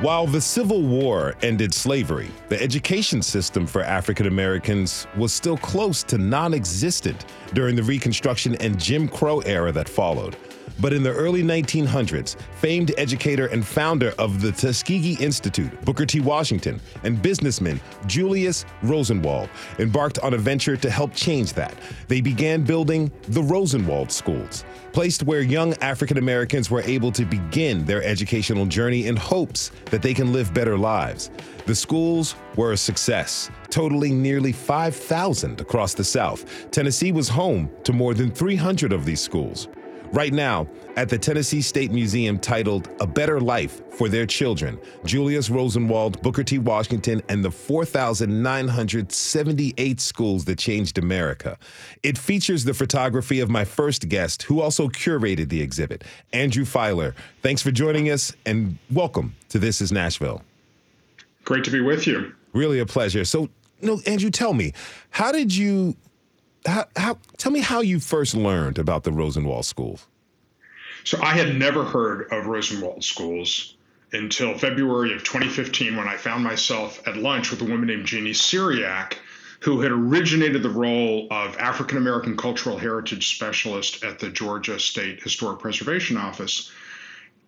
While the Civil War ended slavery, the education system for African Americans was still close to non existent during the Reconstruction and Jim Crow era that followed. But in the early 1900s, famed educator and founder of the Tuskegee Institute, Booker T. Washington, and businessman Julius Rosenwald embarked on a venture to help change that. They began building the Rosenwald Schools, placed where young African Americans were able to begin their educational journey in hopes that they can live better lives. The schools were a success, totaling nearly 5,000 across the South. Tennessee was home to more than 300 of these schools right now at the Tennessee State Museum titled A Better Life for Their Children Julius Rosenwald, Booker T. Washington, and the 4,978 schools that changed America. It features the photography of my first guest, who also curated the exhibit, Andrew Feiler. Thanks for joining us and welcome to This is Nashville. Great to be with you. Really a pleasure. So, no, Andrew, tell me, how did you how, how, tell me how you first learned about the Rosenwald schools. So I had never heard of Rosenwald schools until February of 2015 when I found myself at lunch with a woman named Jeannie Cyriaque, who had originated the role of African American Cultural Heritage Specialist at the Georgia State Historic Preservation Office.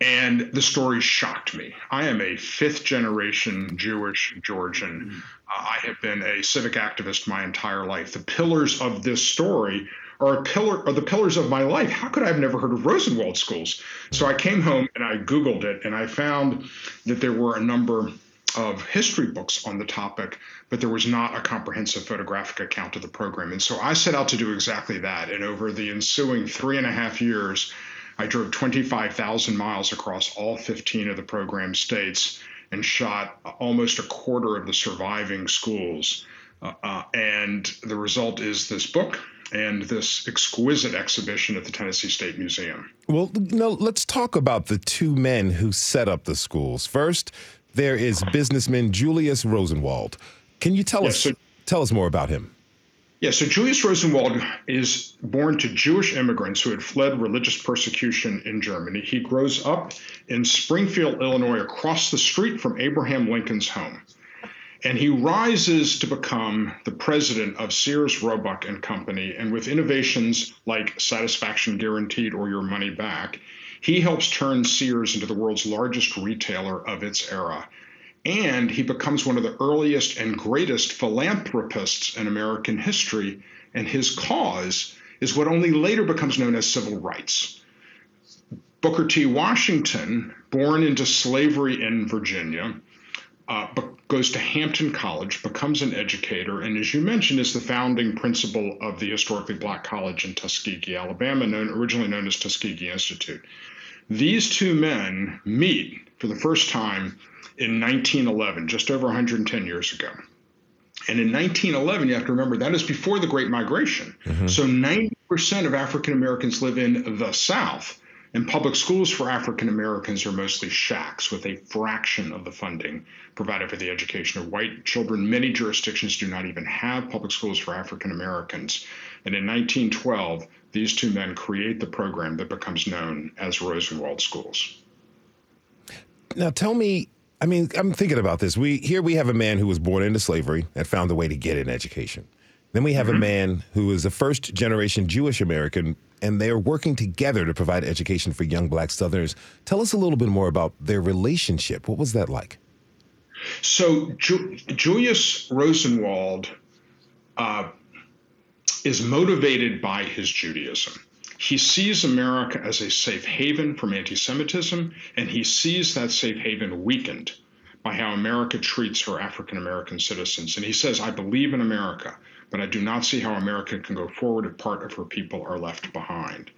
And the story shocked me. I am a fifth generation Jewish Georgian. I have been a civic activist my entire life. The pillars of this story are a pillar are the pillars of my life. How could I have never heard of Rosenwald schools? So I came home and I Googled it and I found that there were a number of history books on the topic, but there was not a comprehensive photographic account of the program. And so I set out to do exactly that. And over the ensuing three and a half years, I drove 25,000 miles across all 15 of the program states and shot almost a quarter of the surviving schools. Uh, uh, and the result is this book and this exquisite exhibition at the Tennessee State Museum. Well, no, let's talk about the two men who set up the schools. First, there is businessman Julius Rosenwald. Can you tell us so, tell us more about him? Yeah, so Julius Rosenwald is born to Jewish immigrants who had fled religious persecution in Germany. He grows up in Springfield, Illinois, across the street from Abraham Lincoln's home. And he rises to become the president of Sears Roebuck and Company. And with innovations like satisfaction guaranteed or your money back, he helps turn Sears into the world's largest retailer of its era and he becomes one of the earliest and greatest philanthropists in American history. And his cause is what only later becomes known as civil rights. Booker T. Washington, born into slavery in Virginia, uh, goes to Hampton College, becomes an educator, and as you mentioned, is the founding principal of the historically black college in Tuskegee, Alabama, known, originally known as Tuskegee Institute. These two men meet for the first time in 1911, just over 110 years ago. And in 1911, you have to remember that is before the Great Migration. Mm-hmm. So 90% of African Americans live in the South. And public schools for African Americans are mostly shacks with a fraction of the funding provided for the education of white children. Many jurisdictions do not even have public schools for African Americans. And in 1912, these two men create the program that becomes known as Rosenwald Schools. Now, tell me I mean, I'm thinking about this. We here we have a man who was born into slavery and found a way to get an education. Then we have mm-hmm. a man who is a first generation Jewish American, and they are working together to provide education for young black Southerners. Tell us a little bit more about their relationship. What was that like? So, Ju- Julius Rosenwald uh, is motivated by his Judaism. He sees America as a safe haven from anti Semitism, and he sees that safe haven weakened by how America treats her African American citizens. And he says, I believe in America, but I do not see how America can go forward if part of her people are left behind.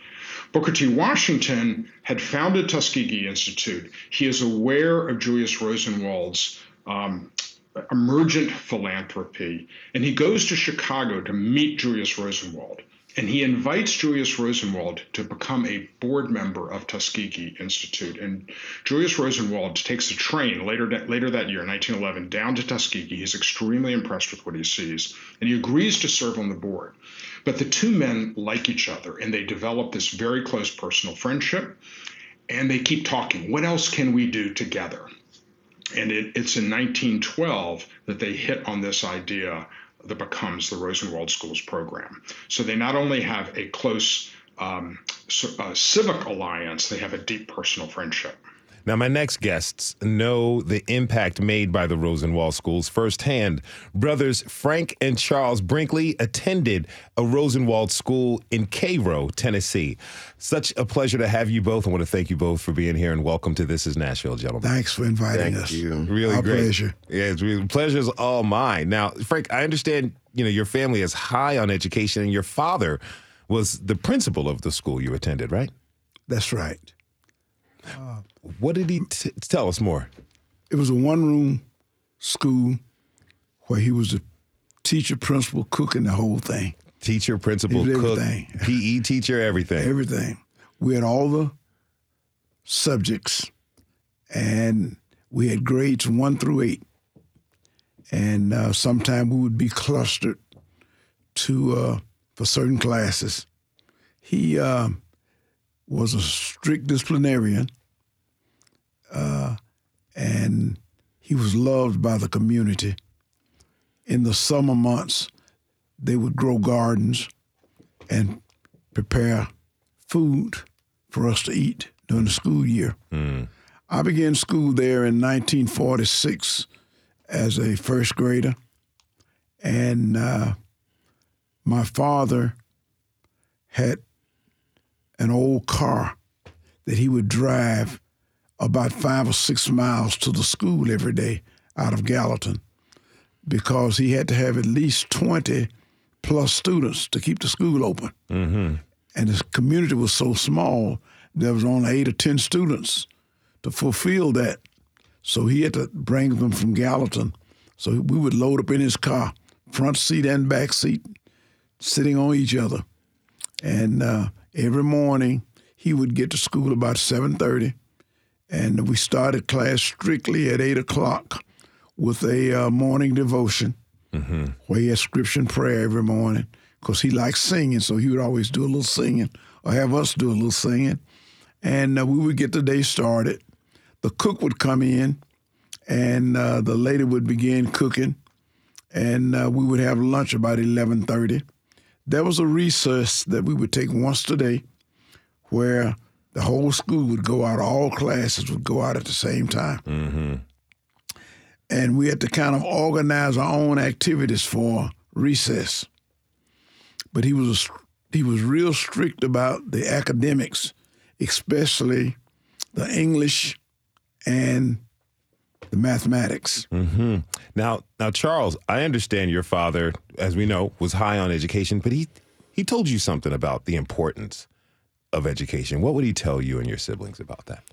Booker T. Washington had founded Tuskegee Institute. He is aware of Julius Rosenwald's um, emergent philanthropy. And he goes to Chicago to meet Julius Rosenwald. And he invites Julius Rosenwald to become a board member of Tuskegee Institute. And Julius Rosenwald takes a train later that, later that year, 1911, down to Tuskegee. He's extremely impressed with what he sees, and he agrees to serve on the board. But the two men like each other, and they develop this very close personal friendship, and they keep talking. What else can we do together? And it, it's in 1912 that they hit on this idea that becomes the Rosenwald Schools program. So they not only have a close um, uh, civic alliance, they have a deep personal friendship. Now, my next guests know the impact made by the Rosenwald schools firsthand. Brothers Frank and Charles Brinkley attended a Rosenwald school in Cairo, Tennessee. Such a pleasure to have you both. I want to thank you both for being here and welcome to This is Nashville, gentlemen. Thanks for inviting thank us. You. Really Our great. pleasure. Yeah, it's really, pleasure's all mine. Now, Frank, I understand you know your family is high on education, and your father was the principal of the school you attended, right? That's right. Oh. What did he t- tell us more? It was a one room school where he was the teacher, principal, cook, and the whole thing. Teacher, principal, cook. PE teacher, everything. Everything. We had all the subjects, and we had grades one through eight. And uh, sometimes we would be clustered to uh, for certain classes. He uh, was a strict disciplinarian, uh, and he was loved by the community. In the summer months, they would grow gardens and prepare food for us to eat during the school year. I began school there in 1946 as a first grader, and uh, my father had an old car that he would drive about five or six miles to the school every day out of Gallatin because he had to have at least 20 plus students to keep the school open. And the community was so small, there was only eight or 10 students to fulfill that. So he had to bring them from Gallatin. So we would load up in his car, front seat and back seat, sitting on each other. And uh, every morning he would get to school about 7.30 and we started class strictly at 8 o'clock with a uh, morning devotion where he had scripture and prayer every morning because he liked singing, so he would always do a little singing or have us do a little singing. And uh, we would get the day started. The cook would come in, and uh, the lady would begin cooking, and uh, we would have lunch about 11:30. There was a recess that we would take once a day, where the whole school would go out, all classes would go out at the same time mm-hmm. and we had to kind of organize our own activities for recess. But he was he was real strict about the academics, especially the English and the mathematics. Mm-hmm. Now, now, Charles, I understand your father, as we know, was high on education, but he he told you something about the importance of education. What would he tell you and your siblings about that?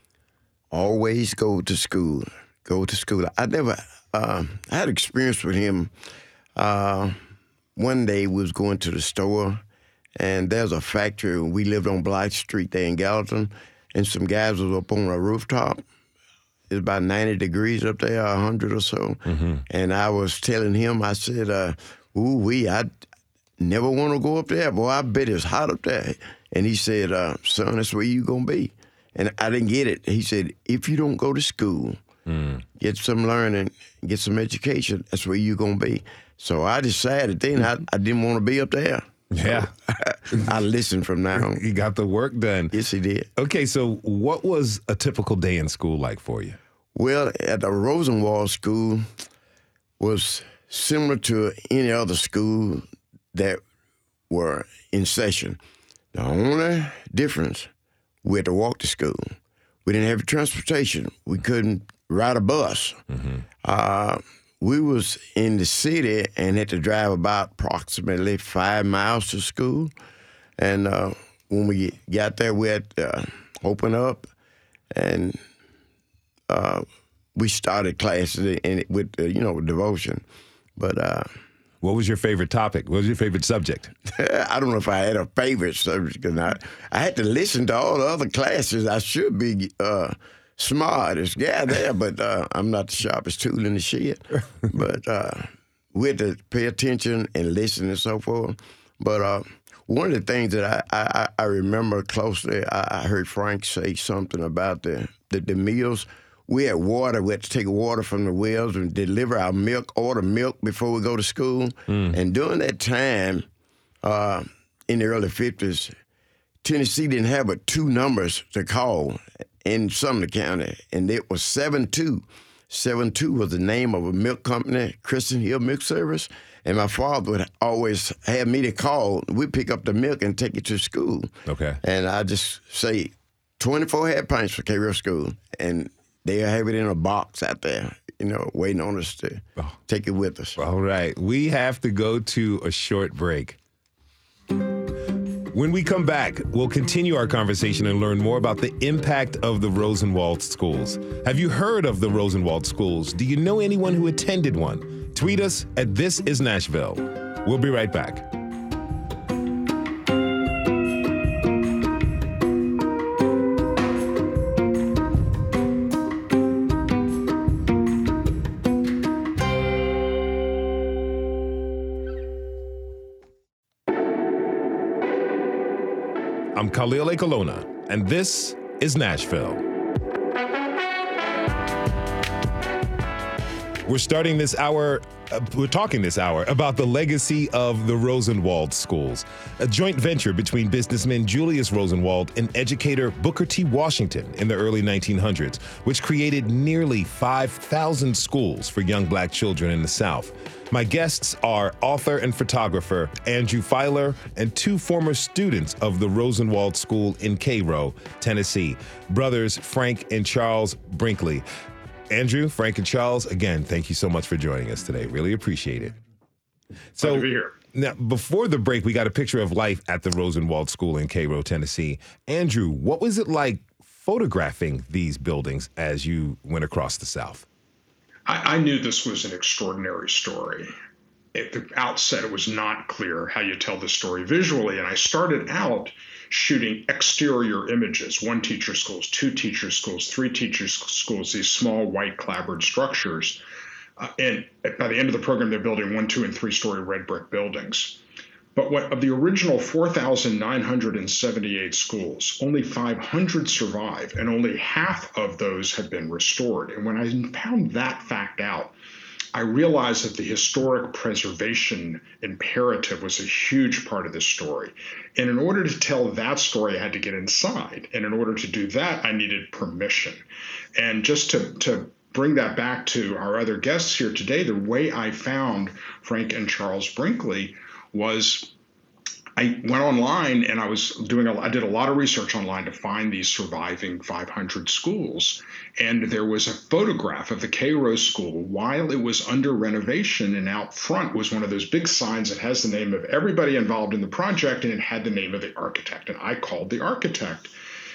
Always go to school. Go to school. I never. Uh, I had experience with him. Uh, one day we was going to the store, and there's a factory. We lived on Blythe Street there in Gallatin, and some guys was up on a rooftop. It's about 90 degrees up there, 100 or so. And I was telling him, I said, uh, ooh, we, I never want to go up there. Boy, I bet it's hot up there. And he said, uh, son, that's where you going to be. And I didn't get it. He said, if you don't go to school, get some learning, get some education, that's where you going to be. So I decided then I, I didn't want to be up there. Yeah, I listened from now on. he got the work done. Yes, he did. Okay, so what was a typical day in school like for you? Well, at the Rosenwald School was similar to any other school that were in session. The only difference, we had to walk to school. We didn't have transportation. We couldn't ride a bus. Uh, we was in the city and had to drive about approximately five miles to school. And uh, when we got there, we had to uh, open up and uh, we started classes in, with uh, you know devotion, but. What was your favorite topic? What was your favorite subject? I don't know if I had a favorite subject or not. I had to listen to all the other classes. I should be uh, smart as yeah there, but uh, I'm not the sharpest tool in the shed. but uh, we had to pay attention and listen and so forth. But uh, one of the things that I, I, I remember closely, I, I, heard Frank say something about the, the, the meals. We had water. We had to take water from the wells and deliver our milk, order milk before we go to school. Mm. And during that time, uh, in the early 50s, Tennessee didn't have but two numbers to call in Sumner County, and it was 7 2. 7 2 was the name of a milk company, Christian Hill Milk Service. And my father would always have me to call. We'd pick up the milk and take it to school. Okay. And I just say 24 half pints for Cairo School. And they'll have it in a box out there, you know, waiting on us to oh. take it with us. All right. We have to go to a short break. When we come back, we'll continue our conversation and learn more about the impact of the Rosenwald schools. Have you heard of the Rosenwald schools? Do you know anyone who attended one? Tweet us at This Is Nashville. We'll be right back. Khalil Ekulona, and this is Nashville. We're starting this hour, uh, we're talking this hour about the legacy of the Rosenwald schools, a joint venture between businessman Julius Rosenwald and educator Booker T. Washington in the early 1900s, which created nearly 5,000 schools for young black children in the South. My guests are author and photographer Andrew Feiler and two former students of the Rosenwald School in Cairo, Tennessee, brothers Frank and Charles Brinkley. Andrew, Frank, and Charles, again, thank you so much for joining us today. Really appreciate it. So, be here. Now, before the break, we got a picture of life at the Rosenwald School in Cairo, Tennessee. Andrew, what was it like photographing these buildings as you went across the South? I, I knew this was an extraordinary story. At the outset, it was not clear how you tell the story visually. And I started out shooting exterior images one teacher schools, two teacher schools, three teacher schools, these small white clapboard structures. Uh, and by the end of the program, they're building one, two, and three story red brick buildings. But what of the original 4,978 schools, only 500 survive, and only half of those have been restored. And when I found that fact out, I realized that the historic preservation imperative was a huge part of this story. And in order to tell that story, I had to get inside. And in order to do that, I needed permission. And just to, to bring that back to our other guests here today, the way I found Frank and Charles Brinkley was I went online and I was doing a, I did a lot of research online to find these surviving 500 schools. And there was a photograph of the Cairo school while it was under renovation. And out front was one of those big signs that has the name of everybody involved in the project and it had the name of the architect. And I called the architect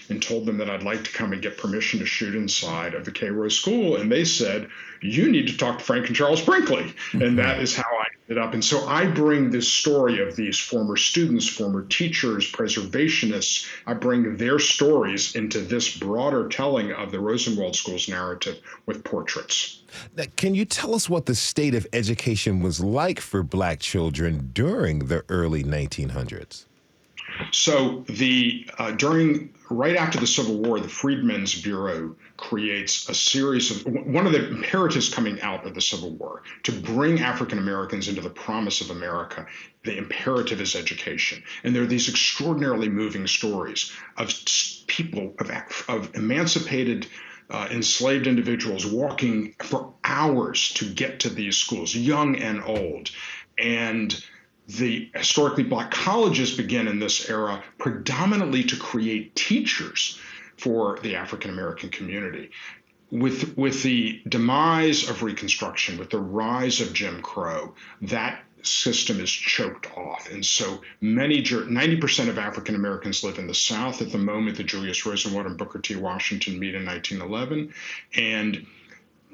and told them that I'd like to come and get permission to shoot inside of the Cairo school. And they said, You need to talk to Frank and Charles Brinkley. Mm-hmm. And that is how I ended up. And so I bring this story of these former students, former teachers, preservationists, I bring their stories into this broader telling of the Rosenwald School's narrative with portraits. Now, can you tell us what the state of education was like for black children during the early 1900s? So the uh, during right after the Civil War, the Freedmen's Bureau creates a series of one of the imperatives coming out of the Civil War to bring African Americans into the promise of America. The imperative is education, and there are these extraordinarily moving stories of people of, of emancipated. Uh, enslaved individuals walking for hours to get to these schools, young and old. And the historically black colleges begin in this era predominantly to create teachers for the African American community. With, with the demise of Reconstruction, with the rise of Jim Crow, that system is choked off. And so many, 90% of African Americans live in the South at the moment that Julius Rosenwald and Booker T. Washington meet in 1911. And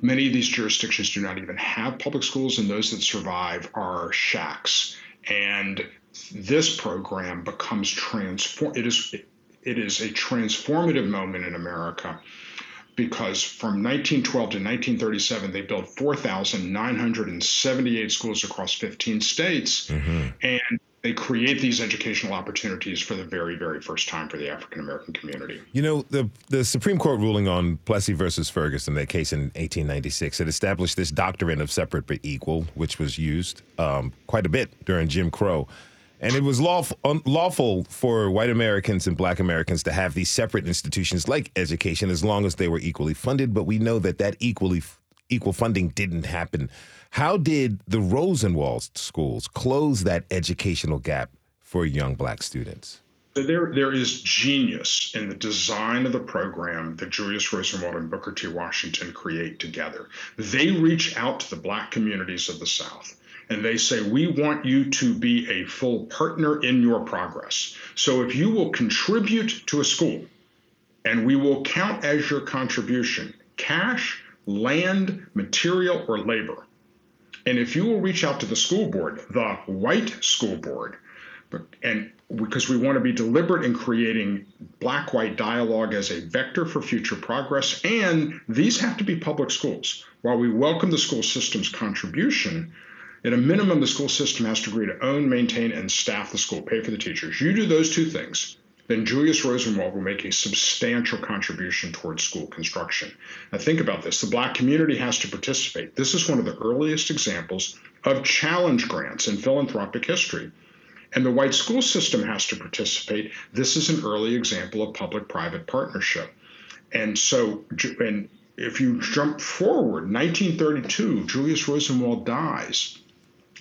Many of these jurisdictions do not even have public schools, and those that survive are shacks. And this program becomes transform. It is it is a transformative moment in America because from 1912 to 1937 they built 4,978 schools across 15 states, mm-hmm. and they create these educational opportunities for the very, very first time for the African American community. You know, the the Supreme Court ruling on Plessy versus Ferguson, that case in 1896, it established this doctrine of separate but equal, which was used um, quite a bit during Jim Crow. And it was lawful, lawful for white Americans and black Americans to have these separate institutions like education as long as they were equally funded. But we know that that equally equal funding didn't happen how did the Rosenwald schools close that educational gap for young black students? There, there is genius in the design of the program that Julius Rosenwald and Booker T. Washington create together. They reach out to the black communities of the South and they say, We want you to be a full partner in your progress. So if you will contribute to a school, and we will count as your contribution cash, land, material, or labor. And if you will reach out to the school board, the white school board, and because we want to be deliberate in creating black white dialogue as a vector for future progress, and these have to be public schools. While we welcome the school system's contribution, at a minimum, the school system has to agree to own, maintain, and staff the school, pay for the teachers. You do those two things, then Julius Rosenwald will make a substantial contribution towards school construction. Now, think about this the Black community has to participate. This is one of the earliest examples of challenge grants in philanthropic history. And the white school system has to participate. This is an early example of public private partnership. And so, and if you jump forward, 1932, Julius Rosenwald dies.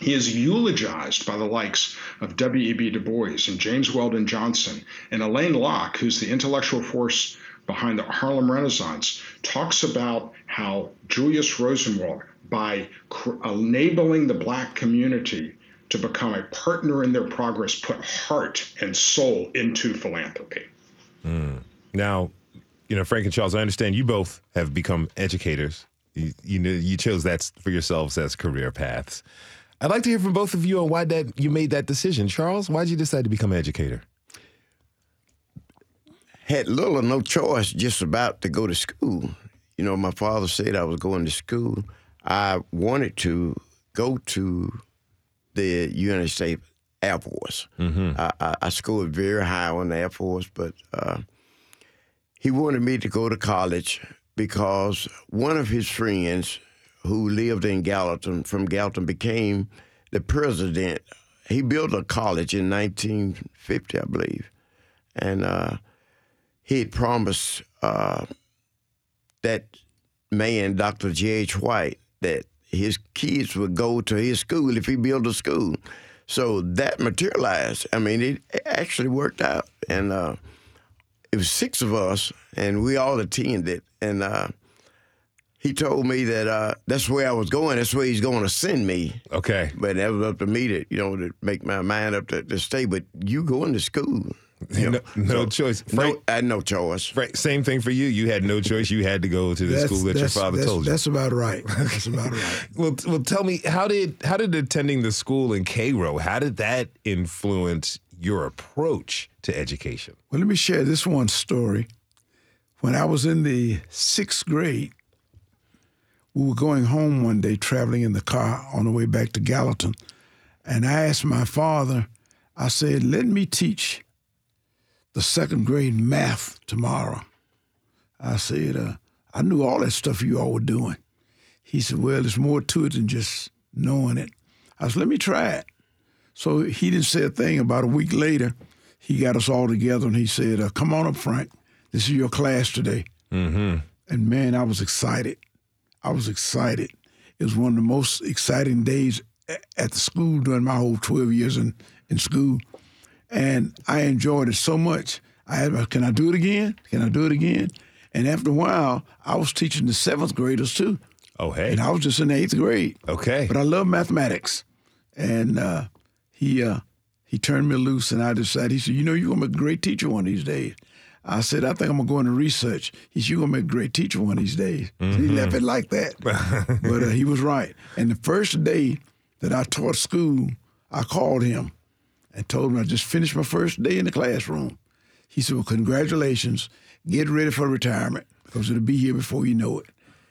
He is eulogized by the likes of W.E.B. Du Bois and James Weldon Johnson. And Alain Locke, who's the intellectual force behind the Harlem Renaissance, talks about how Julius Rosenwald, by enabling the black community to become a partner in their progress, put heart and soul into philanthropy. Mm. Now, you know, Frank and Charles, I understand you both have become educators. You, you know, you chose that for yourselves as career paths. I'd like to hear from both of you on why that you made that decision. Charles, why did you decide to become an educator? Had little or no choice just about to go to school. You know, my father said I was going to school. I wanted to go to the United States Air Force. Mm-hmm. I, I, I, scored very high on the Air Force, but uh, he wanted me to go to college because one of his friends who lived in Gallatin from Gallatin became the president. He built a college in 1950, I believe, and uh, he had promised uh, that man, Dr. J.H. White, that his kids would go to his school if he built a school. So that materialized. I mean, it actually worked out, and uh, it was six of us, and we all attended, and uh, he told me that uh, that's where I was going. That's where he's going to send me. Okay. But that was up to me to, you know, to make my mind up to, to stay. But you going to school. You know, no, no so, choice. Frank, no, I had no choice. Frank, same thing for you. You had no choice. You had to go to the that's, school that your father told you. That's about right. That's about right. well, well, tell me how did how did attending the school in Cairo how did that influence your approach to education? Well, let me share this one story. When I was in the sixth grade, we were going home one day, traveling in the car on the way back to Gallatin, and I asked my father, I said, let me teach the second grade math tomorrow. I said, uh, I knew all that stuff you all were doing. He said, well, there's more to it than just knowing it. I said, let me try it. So he didn't say a thing. About a week later, he got us all together and he said, uh, come on up, Frank. This is your class today. Mm-hmm. And man, I was excited. I was excited. It was one of the most exciting days at the school during my whole 12 years in, in school. And I enjoyed it so much. I had, can I do it again? Can I do it again? And after a while, I was teaching the seventh graders too. Oh, hey. And I was just in the eighth grade. Okay. But I love mathematics. And uh, he uh, he turned me loose, and I decided, he said, You know, you're going to be a great teacher one of these days. I said, I think I'm gonna go into research. He said, You're gonna make a great teacher one of these days. Mm-hmm. He left it like that. but uh, he was right. And the first day that I taught school, I called him and told him I just finished my first day in the classroom. He said, Well, congratulations. Get ready for retirement because it'll be here before you know it.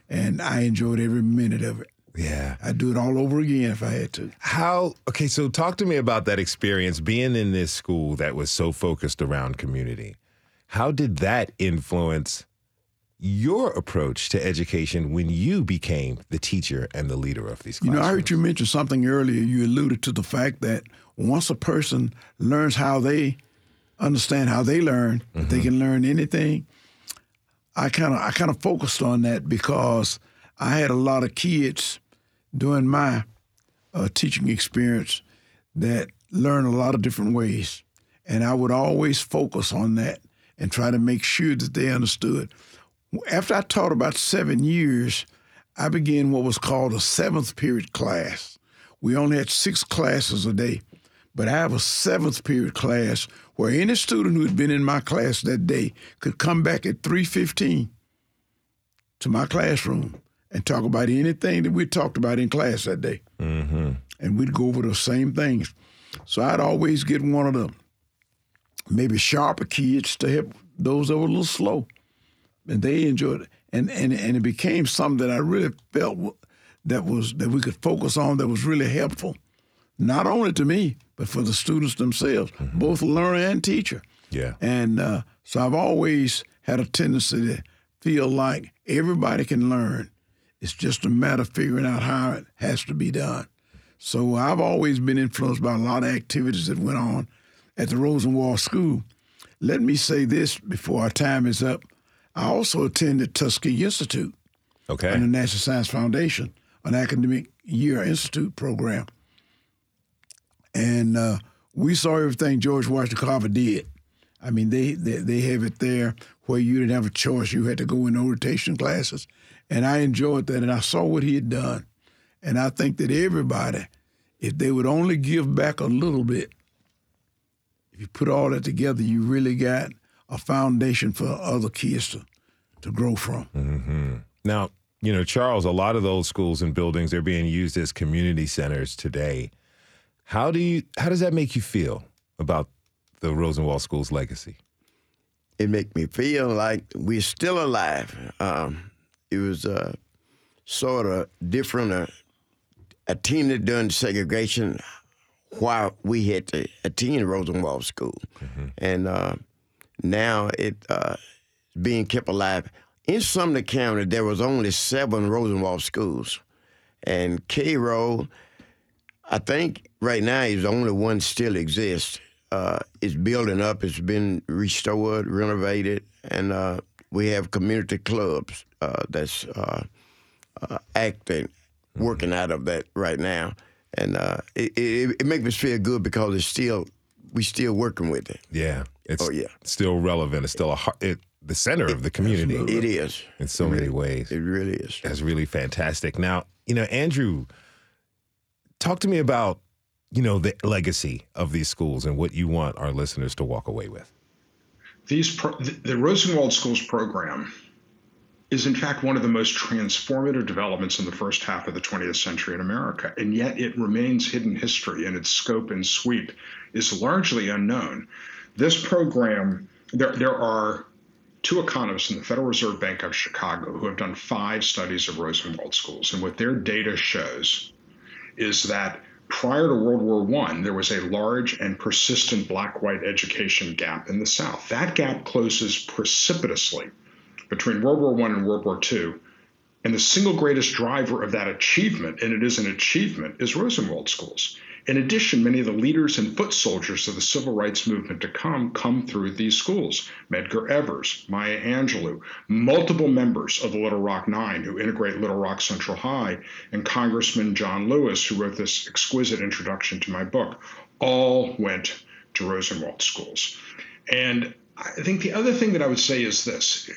And I enjoyed every minute of it. Yeah. I'd do it all over again if I had to. How, okay, so talk to me about that experience being in this school that was so focused around community. How did that influence your approach to education when you became the teacher and the leader of these classes? You know, I heard you mention something earlier. You alluded to the fact that once a person learns how they understand how they learn, mm-hmm. they can learn anything. I kind of I kind of focused on that because I had a lot of kids during my uh, teaching experience that learn a lot of different ways, and I would always focus on that and try to make sure that they understood. After I taught about seven years, I began what was called a seventh period class. We only had six classes a day, but I have a seventh period class where any student who had been in my class that day could come back at 3:15 to my classroom and talk about anything that we talked about in class that day. Mm-hmm. And we'd go over the same things. So I'd always get one of the maybe sharper kids to help those that were a little slow. And they enjoyed it. And, and, and it became something that I really felt that was that we could focus on that was really helpful, not only to me, but for the students themselves, mm-hmm. both learner and teacher. Yeah. And uh, so I've always had a tendency to feel like everybody can learn it's just a matter of figuring out how it has to be done. So I've always been influenced by a lot of activities that went on at the Rosenwald School. Let me say this before our time is up. I also attended Tuskegee Institute okay. and the National Science Foundation, an academic year institute program. And uh, we saw everything George Washington Carver did. I mean, they, they, they have it there where you didn't have a choice. You had to go in orientation classes and I enjoyed that, and I saw what he had done. And I think that everybody, if they would only give back a little bit, you put all that together, you really got a foundation for other kids to, to grow from. Mm-hmm. Now, you know, Charles, a lot of those schools and buildings are being used as community centers today. How do you how does that make you feel about the Rosenwald School's legacy? It makes me feel like we're still alive. Um, it was uh, sort of different. Uh, that during segregation while we had to attend Rosenwald School. Mm-hmm. And uh, now it uh, being kept alive. In Sumner County, there was only seven Rosenwald schools. And Cairo, I think right now is the only one still exists. Uh, it's building up. It's been restored, renovated, and uh, we have community clubs uh, that's uh, uh, acting, working out of that right now, and uh, it, it, it makes us feel good because it's still we still working with it. Yeah, it's oh, yeah. still relevant. It's still a heart, it, the center it, of the community. It is in so really, many ways. It really is. That's really fantastic. Now, you know, Andrew, talk to me about you know the legacy of these schools and what you want our listeners to walk away with. These pro- the Rosenwald Schools program is in fact one of the most transformative developments in the first half of the 20th century in America, and yet it remains hidden history, and its scope and sweep is largely unknown. This program, there, there are two economists in the Federal Reserve Bank of Chicago who have done five studies of Rosenwald schools, and what their data shows is that prior to World War I, there was a large and persistent black white education gap in the South. That gap closes precipitously between World War I and World War II. And the single greatest driver of that achievement, and it is an achievement, is Rosenwald schools. In addition, many of the leaders and foot soldiers of the civil rights movement to come come through these schools. Medgar Evers, Maya Angelou, multiple members of the Little Rock Nine who integrate Little Rock Central High, and Congressman John Lewis, who wrote this exquisite introduction to my book, all went to Rosenwald schools. And I think the other thing that I would say is this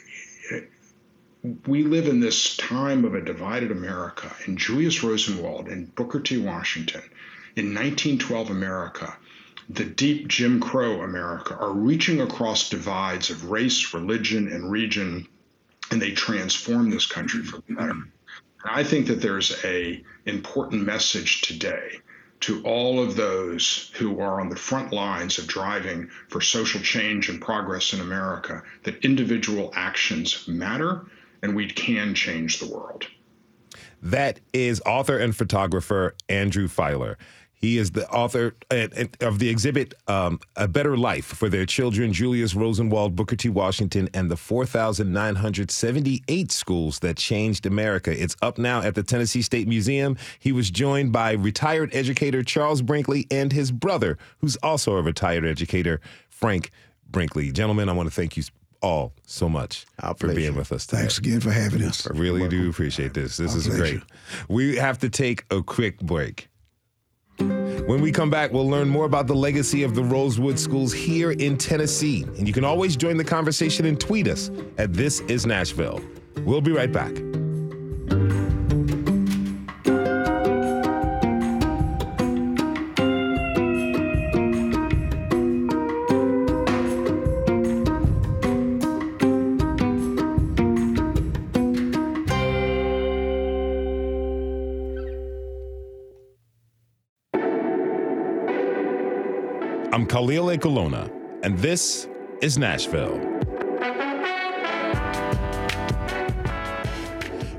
we live in this time of a divided America, and Julius Rosenwald and Booker T. Washington in 1912 America the deep Jim Crow America are reaching across divides of race, religion, and region, and they transform this country for the better. And I think that there's a important message today to all of those who are on the front lines of driving for social change and progress in America that individual actions matter and we can change the world. That is author and photographer Andrew Feiler. He is the author of the exhibit um, A Better Life for Their Children, Julius Rosenwald, Booker T. Washington, and the 4,978 Schools That Changed America. It's up now at the Tennessee State Museum. He was joined by retired educator Charles Brinkley and his brother, who's also a retired educator, Frank Brinkley. Gentlemen, I want to thank you all so much Our for pleasure. being with us today. Thanks again for having us. I really do appreciate this. This Our is pleasure. great. We have to take a quick break. When we come back, we'll learn more about the legacy of the Rosewood schools here in Tennessee. And you can always join the conversation and tweet us at This Is Nashville. We'll be right back. Khalil Ekulona, and this is Nashville.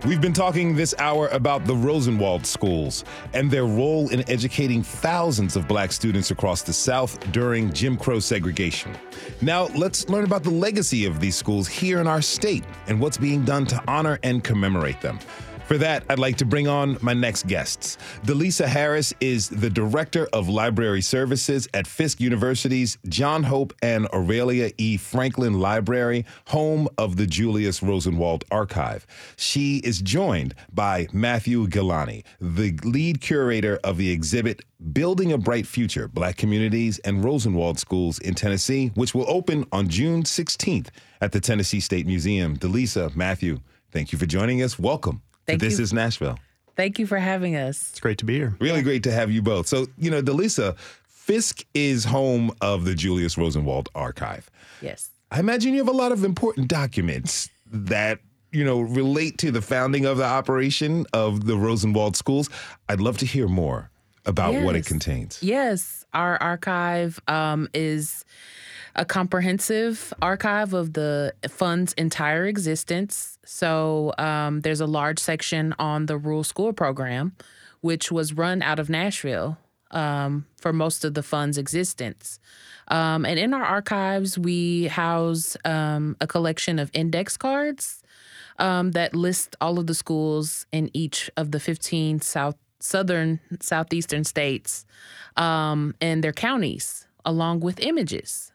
We've been talking this hour about the Rosenwald schools and their role in educating thousands of black students across the South during Jim Crow segregation. Now, let's learn about the legacy of these schools here in our state and what's being done to honor and commemorate them. For that, I'd like to bring on my next guests. DeLisa Harris is the Director of Library Services at Fisk University's John Hope and Aurelia E. Franklin Library, home of the Julius Rosenwald Archive. She is joined by Matthew Gailani, the lead curator of the exhibit Building a Bright Future Black Communities and Rosenwald Schools in Tennessee, which will open on June 16th at the Tennessee State Museum. DeLisa, Matthew, thank you for joining us. Welcome. Thank this you. is Nashville. Thank you for having us. It's great to be here. Really great to have you both. So, you know, DeLisa, Fisk is home of the Julius Rosenwald Archive. Yes. I imagine you have a lot of important documents that, you know, relate to the founding of the operation of the Rosenwald schools. I'd love to hear more about what it contains. Yes. Our archive um, is a comprehensive archive of the fund's entire existence. So um, there's a large section on the rural school program, which was run out of Nashville um, for most of the fund's existence. Um, and in our archives, we house um, a collection of index cards um, that list all of the schools in each of the 15 south southern southeastern states um, and their counties, along with images.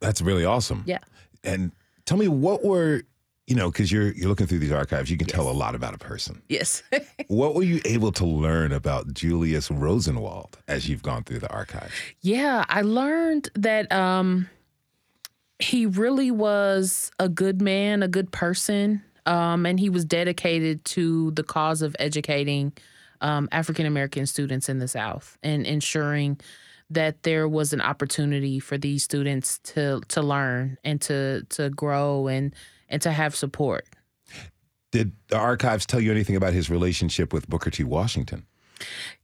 That's really awesome. Yeah. And tell me what were, you know, because you're you're looking through these archives, you can tell a lot about a person. Yes. what were you able to learn about Julius Rosenwald as you've gone through the archives? yeah, I learned that um, he really was a good man, a good person, um, and he was dedicated to the cause of educating um, African American students in the South and ensuring that there was an opportunity for these students to to learn and to to grow and and to have support. Did the archives tell you anything about his relationship with Booker T. Washington?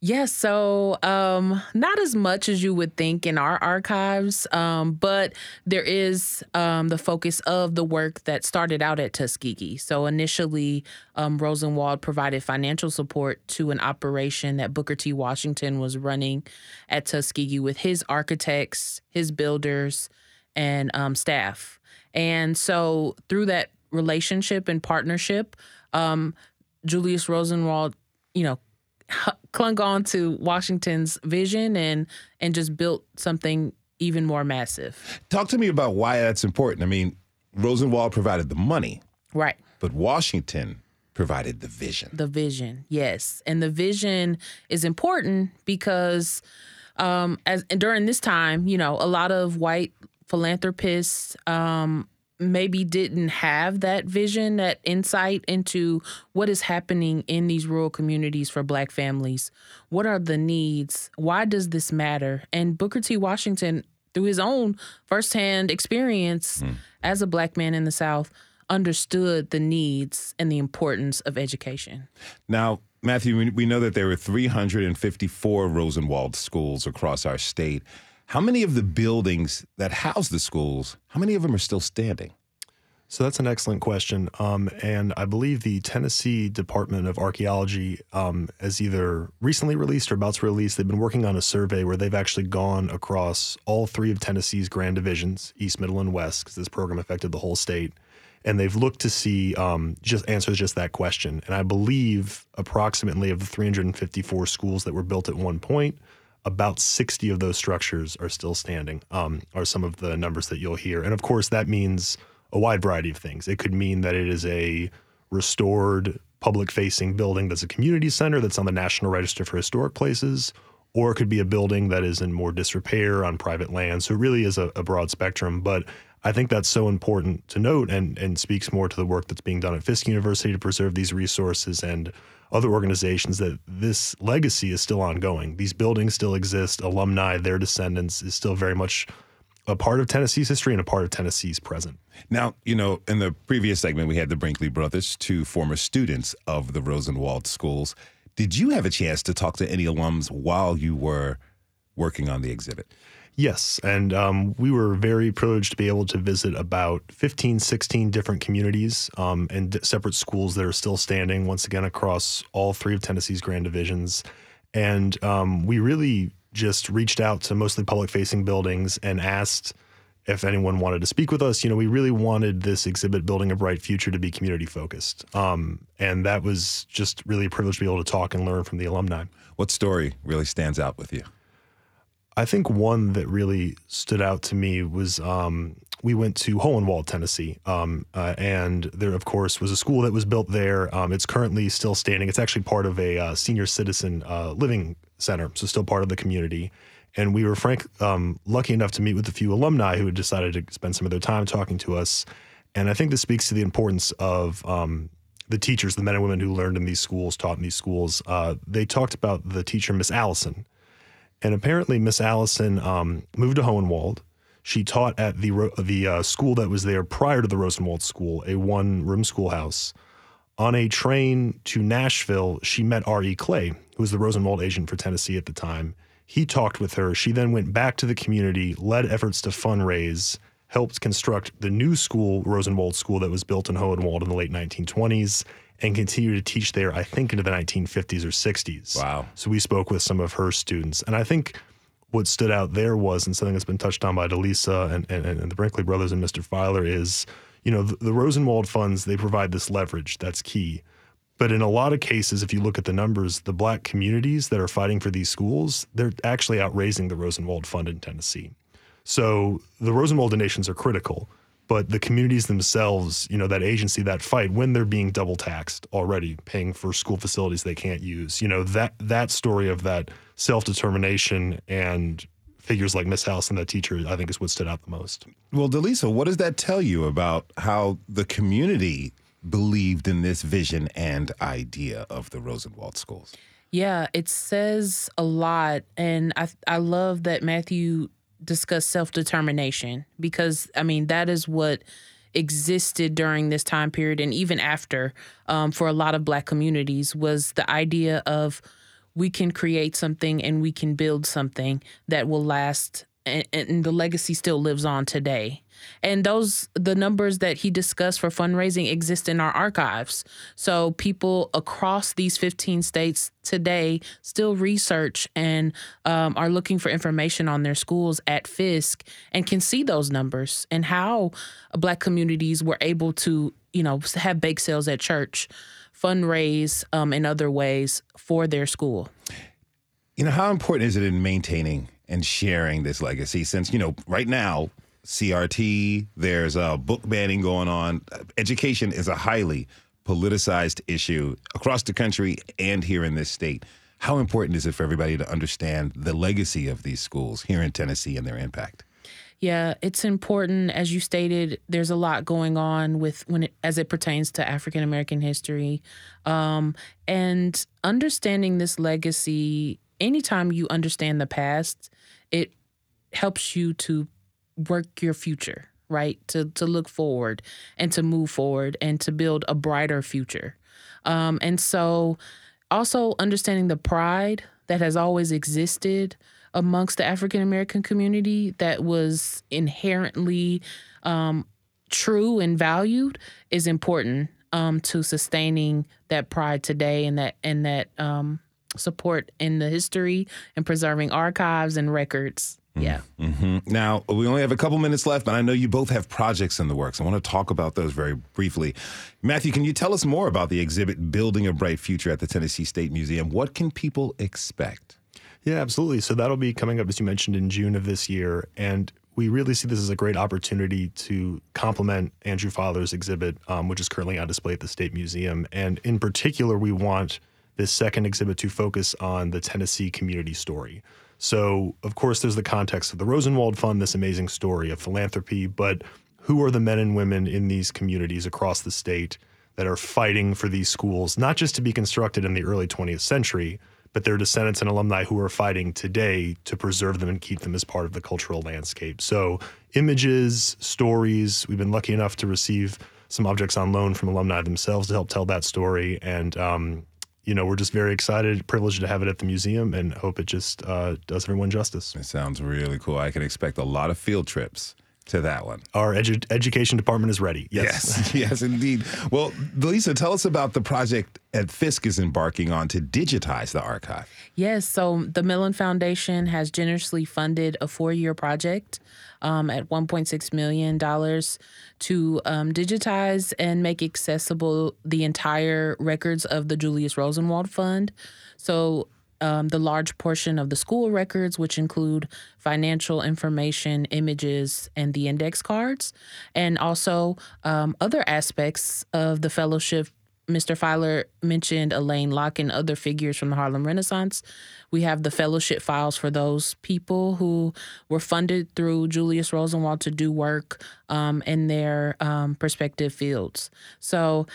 Yes, so um, not as much as you would think in our archives, um, but there is um, the focus of the work that started out at Tuskegee. So initially, um, Rosenwald provided financial support to an operation that Booker T. Washington was running at Tuskegee with his architects, his builders, and um, staff. And so through that relationship and partnership, um, Julius Rosenwald, you know, clung on to Washington's vision and and just built something even more massive. Talk to me about why that's important. I mean, Rosenwald provided the money, Right. but Washington provided the vision. The vision, yes, and the vision is important because um, as and during this time, you know, a lot of white philanthropists um, maybe didn't have that vision, that insight into what is happening in these rural communities for Black families. What are the needs? Why does this matter? And Booker T. Washington, through his own firsthand experience mm. as a Black man in the South, understood the needs and the importance of education. Now, Matthew, we know that there were 354 Rosenwald schools across our state. How many of the buildings that house the schools, how many of them are still standing? So that's an excellent question. Um, and I believe the Tennessee Department of Archaeology um, has either recently released or about to release, they've been working on a survey where they've actually gone across all three of Tennessee's grand divisions, East, Middle, and West, because this program affected the whole state. And they've looked to see um, just answers just that question. And I believe approximately of the 354 schools that were built at one point, about 60 of those structures are still standing, um, are some of the numbers that you'll hear. And of course, that means a wide variety of things. It could mean that it is a restored public facing building that's a community center that's on the National Register for Historic Places, or it could be a building that is in more disrepair on private land. So it really is a, a broad spectrum. But I think that's so important to note and, and speaks more to the work that's being done at Fisk University to preserve these resources and other organizations that this legacy is still ongoing. These buildings still exist. Alumni, their descendants, is still very much a part of Tennessee's history and a part of Tennessee's present. Now, you know, in the previous segment, we had the Brinkley brothers, two former students of the Rosenwald schools. Did you have a chance to talk to any alums while you were working on the exhibit? Yes, and um, we were very privileged to be able to visit about 15, 16 different communities um, and d- separate schools that are still standing, once again, across all three of Tennessee's grand divisions. And um, we really just reached out to mostly public facing buildings and asked if anyone wanted to speak with us. You know, we really wanted this exhibit, Building a Bright Future, to be community focused. Um, and that was just really a privilege to be able to talk and learn from the alumni. What story really stands out with you? I think one that really stood out to me was um, we went to Hohenwald, Tennessee, um, uh, and there, of course, was a school that was built there. Um, it's currently still standing. It's actually part of a uh, senior citizen uh, living center, so still part of the community. And we were frank, um, lucky enough to meet with a few alumni who had decided to spend some of their time talking to us. And I think this speaks to the importance of um, the teachers, the men and women who learned in these schools, taught in these schools. Uh, they talked about the teacher, Miss Allison and apparently, Miss Allison um, moved to Hohenwald. She taught at the the uh, school that was there prior to the Rosenwald School, a one room schoolhouse. On a train to Nashville, she met R.E. Clay, who was the Rosenwald agent for Tennessee at the time. He talked with her. She then went back to the community, led efforts to fundraise, helped construct the new school, Rosenwald School, that was built in Hohenwald in the late 1920s, and continued to teach there, I think, into the 1950s or 60s. Wow. So we spoke with some of her students. And I think what stood out there was, and something that's been touched on by DeLisa and, and, and the Brinkley brothers and Mr. Feiler, is, you know, the, the Rosenwald funds, they provide this leverage. That's key. But in a lot of cases, if you look at the numbers, the black communities that are fighting for these schools, they're actually outraising the Rosenwald Fund in Tennessee. So the Rosenwald donations are critical but the communities themselves, you know, that agency, that fight, when they're being double taxed already, paying for school facilities they can't use, you know, that that story of that self determination and figures like Miss House and that teacher, I think, is what stood out the most. Well, DeLisa, what does that tell you about how the community believed in this vision and idea of the Rosenwald schools? Yeah, it says a lot, and I I love that Matthew discuss self determination because, I mean, that is what existed during this time period and even after um, for a lot of Black communities was the idea of we can create something and we can build something that will last and, and the legacy still lives on today. And those the numbers that he discussed for fundraising exist in our archives. So people across these 15 states today still research and um, are looking for information on their schools at Fisk and can see those numbers and how Black communities were able to, you know, have bake sales at church, fundraise um, in other ways for their school. You know, how important is it in maintaining and sharing this legacy? Since, you know, right now, CRT, there's a book banning going on. Education is a highly politicized issue across the country and here in this state. How important is it for everybody to understand the legacy of these schools here in Tennessee and their impact? Yeah, it's important as you stated. There's a lot going on with when it, as it pertains to African American history, um, and understanding this legacy. Anytime you understand the past, it helps you to work your future, right? To to look forward and to move forward and to build a brighter future. Um, and so, also understanding the pride that has always existed amongst the African American community that was inherently um, true and valued is important um, to sustaining that pride today and that and that um, support in the history and preserving archives and records. Yeah. Mm-hmm. Now, we only have a couple minutes left, but I know you both have projects in the works. I want to talk about those very briefly. Matthew, can you tell us more about the exhibit Building a Bright Future at the Tennessee State Museum? What can people expect? Yeah, absolutely. So that'll be coming up, as you mentioned, in June of this year. And we really see this as a great opportunity to complement Andrew Feiler's exhibit, um, which is currently on display at the State Museum. And in particular, we want this second exhibit to focus on the Tennessee community story. So, of course, there's the context of the Rosenwald Fund, this amazing story of philanthropy, but who are the men and women in these communities across the state that are fighting for these schools, not just to be constructed in the early 20th century, but their descendants and alumni who are fighting today to preserve them and keep them as part of the cultural landscape. So, images, stories, we've been lucky enough to receive some objects on loan from alumni themselves to help tell that story. And um, you know, we're just very excited, privileged to have it at the museum, and hope it just uh, does everyone justice. It sounds really cool. I can expect a lot of field trips to that one. Our edu- education department is ready. Yes. Yes, yes, indeed. Well, Lisa, tell us about the project that Fisk is embarking on to digitize the archive. Yes, so the Mellon Foundation has generously funded a four year project um, at $1.6 million to um, digitize and make accessible the entire records of the Julius Rosenwald Fund. So um, the large portion of the school records, which include financial information, images, and the index cards, and also um, other aspects of the fellowship. Mr. Feiler mentioned Alain Locke and other figures from the Harlem Renaissance. We have the fellowship files for those people who were funded through Julius Rosenwald to do work um, in their um, respective fields. So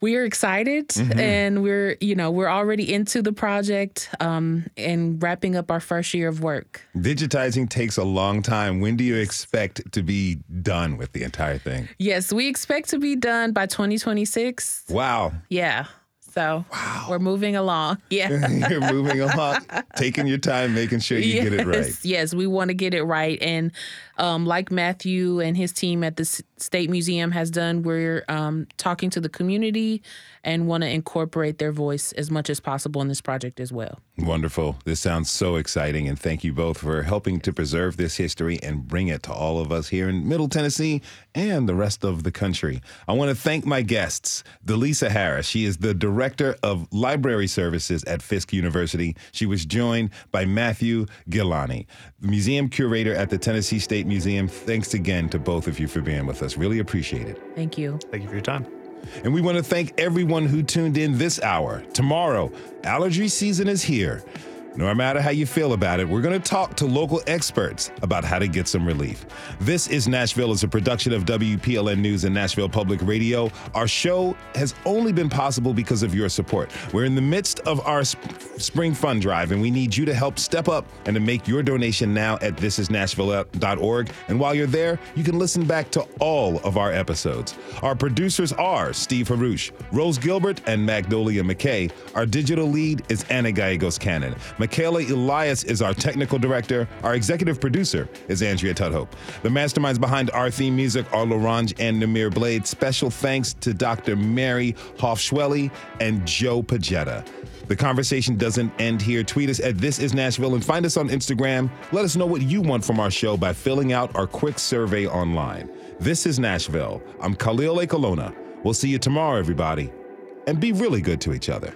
we are excited, mm-hmm. and we're you know we're already into the project um, and wrapping up our first year of work. Digitizing takes a long time. When do you expect to be done with the entire thing? Yes, we expect to be done by 2026. Wow. Yeah. So wow. we're moving along. Yeah. You're moving along, taking your time, making sure you yes, get it right. Yes, we want to get it right. And um, like Matthew and his team at the State Museum has done, we're um, talking to the community and want to incorporate their voice as much as possible in this project as well. Wonderful. This sounds so exciting. And thank you both for helping to preserve this history and bring it to all of us here in Middle Tennessee and the rest of the country. I want to thank my guests, DeLisa Harris. She is the Director of Library Services at Fisk University. She was joined by Matthew Gailani, Museum Curator at the Tennessee State Museum. Thanks again to both of you for being with us. Really appreciate it. Thank you. Thank you for your time. And we want to thank everyone who tuned in this hour. Tomorrow, allergy season is here. No matter how you feel about it, we're going to talk to local experts about how to get some relief. This is Nashville is a production of WPLN News and Nashville Public Radio. Our show has only been possible because of your support. We're in the midst of our sp- spring fund drive, and we need you to help step up and to make your donation now at thisisnashville.org. And while you're there, you can listen back to all of our episodes. Our producers are Steve Haruch, Rose Gilbert, and Magnolia McKay. Our digital lead is Anna Gallegos Cannon. Michaela Elias is our technical director. Our executive producer is Andrea Tudhope. The masterminds behind our theme music are Laurent and Namir Blade. Special thanks to Dr. Mary Hoffschwelle and Joe Pagetta. The conversation doesn't end here. Tweet us at This Is Nashville and find us on Instagram. Let us know what you want from our show by filling out our quick survey online. This is Nashville. I'm Khalil Ekulona. We'll see you tomorrow, everybody. And be really good to each other.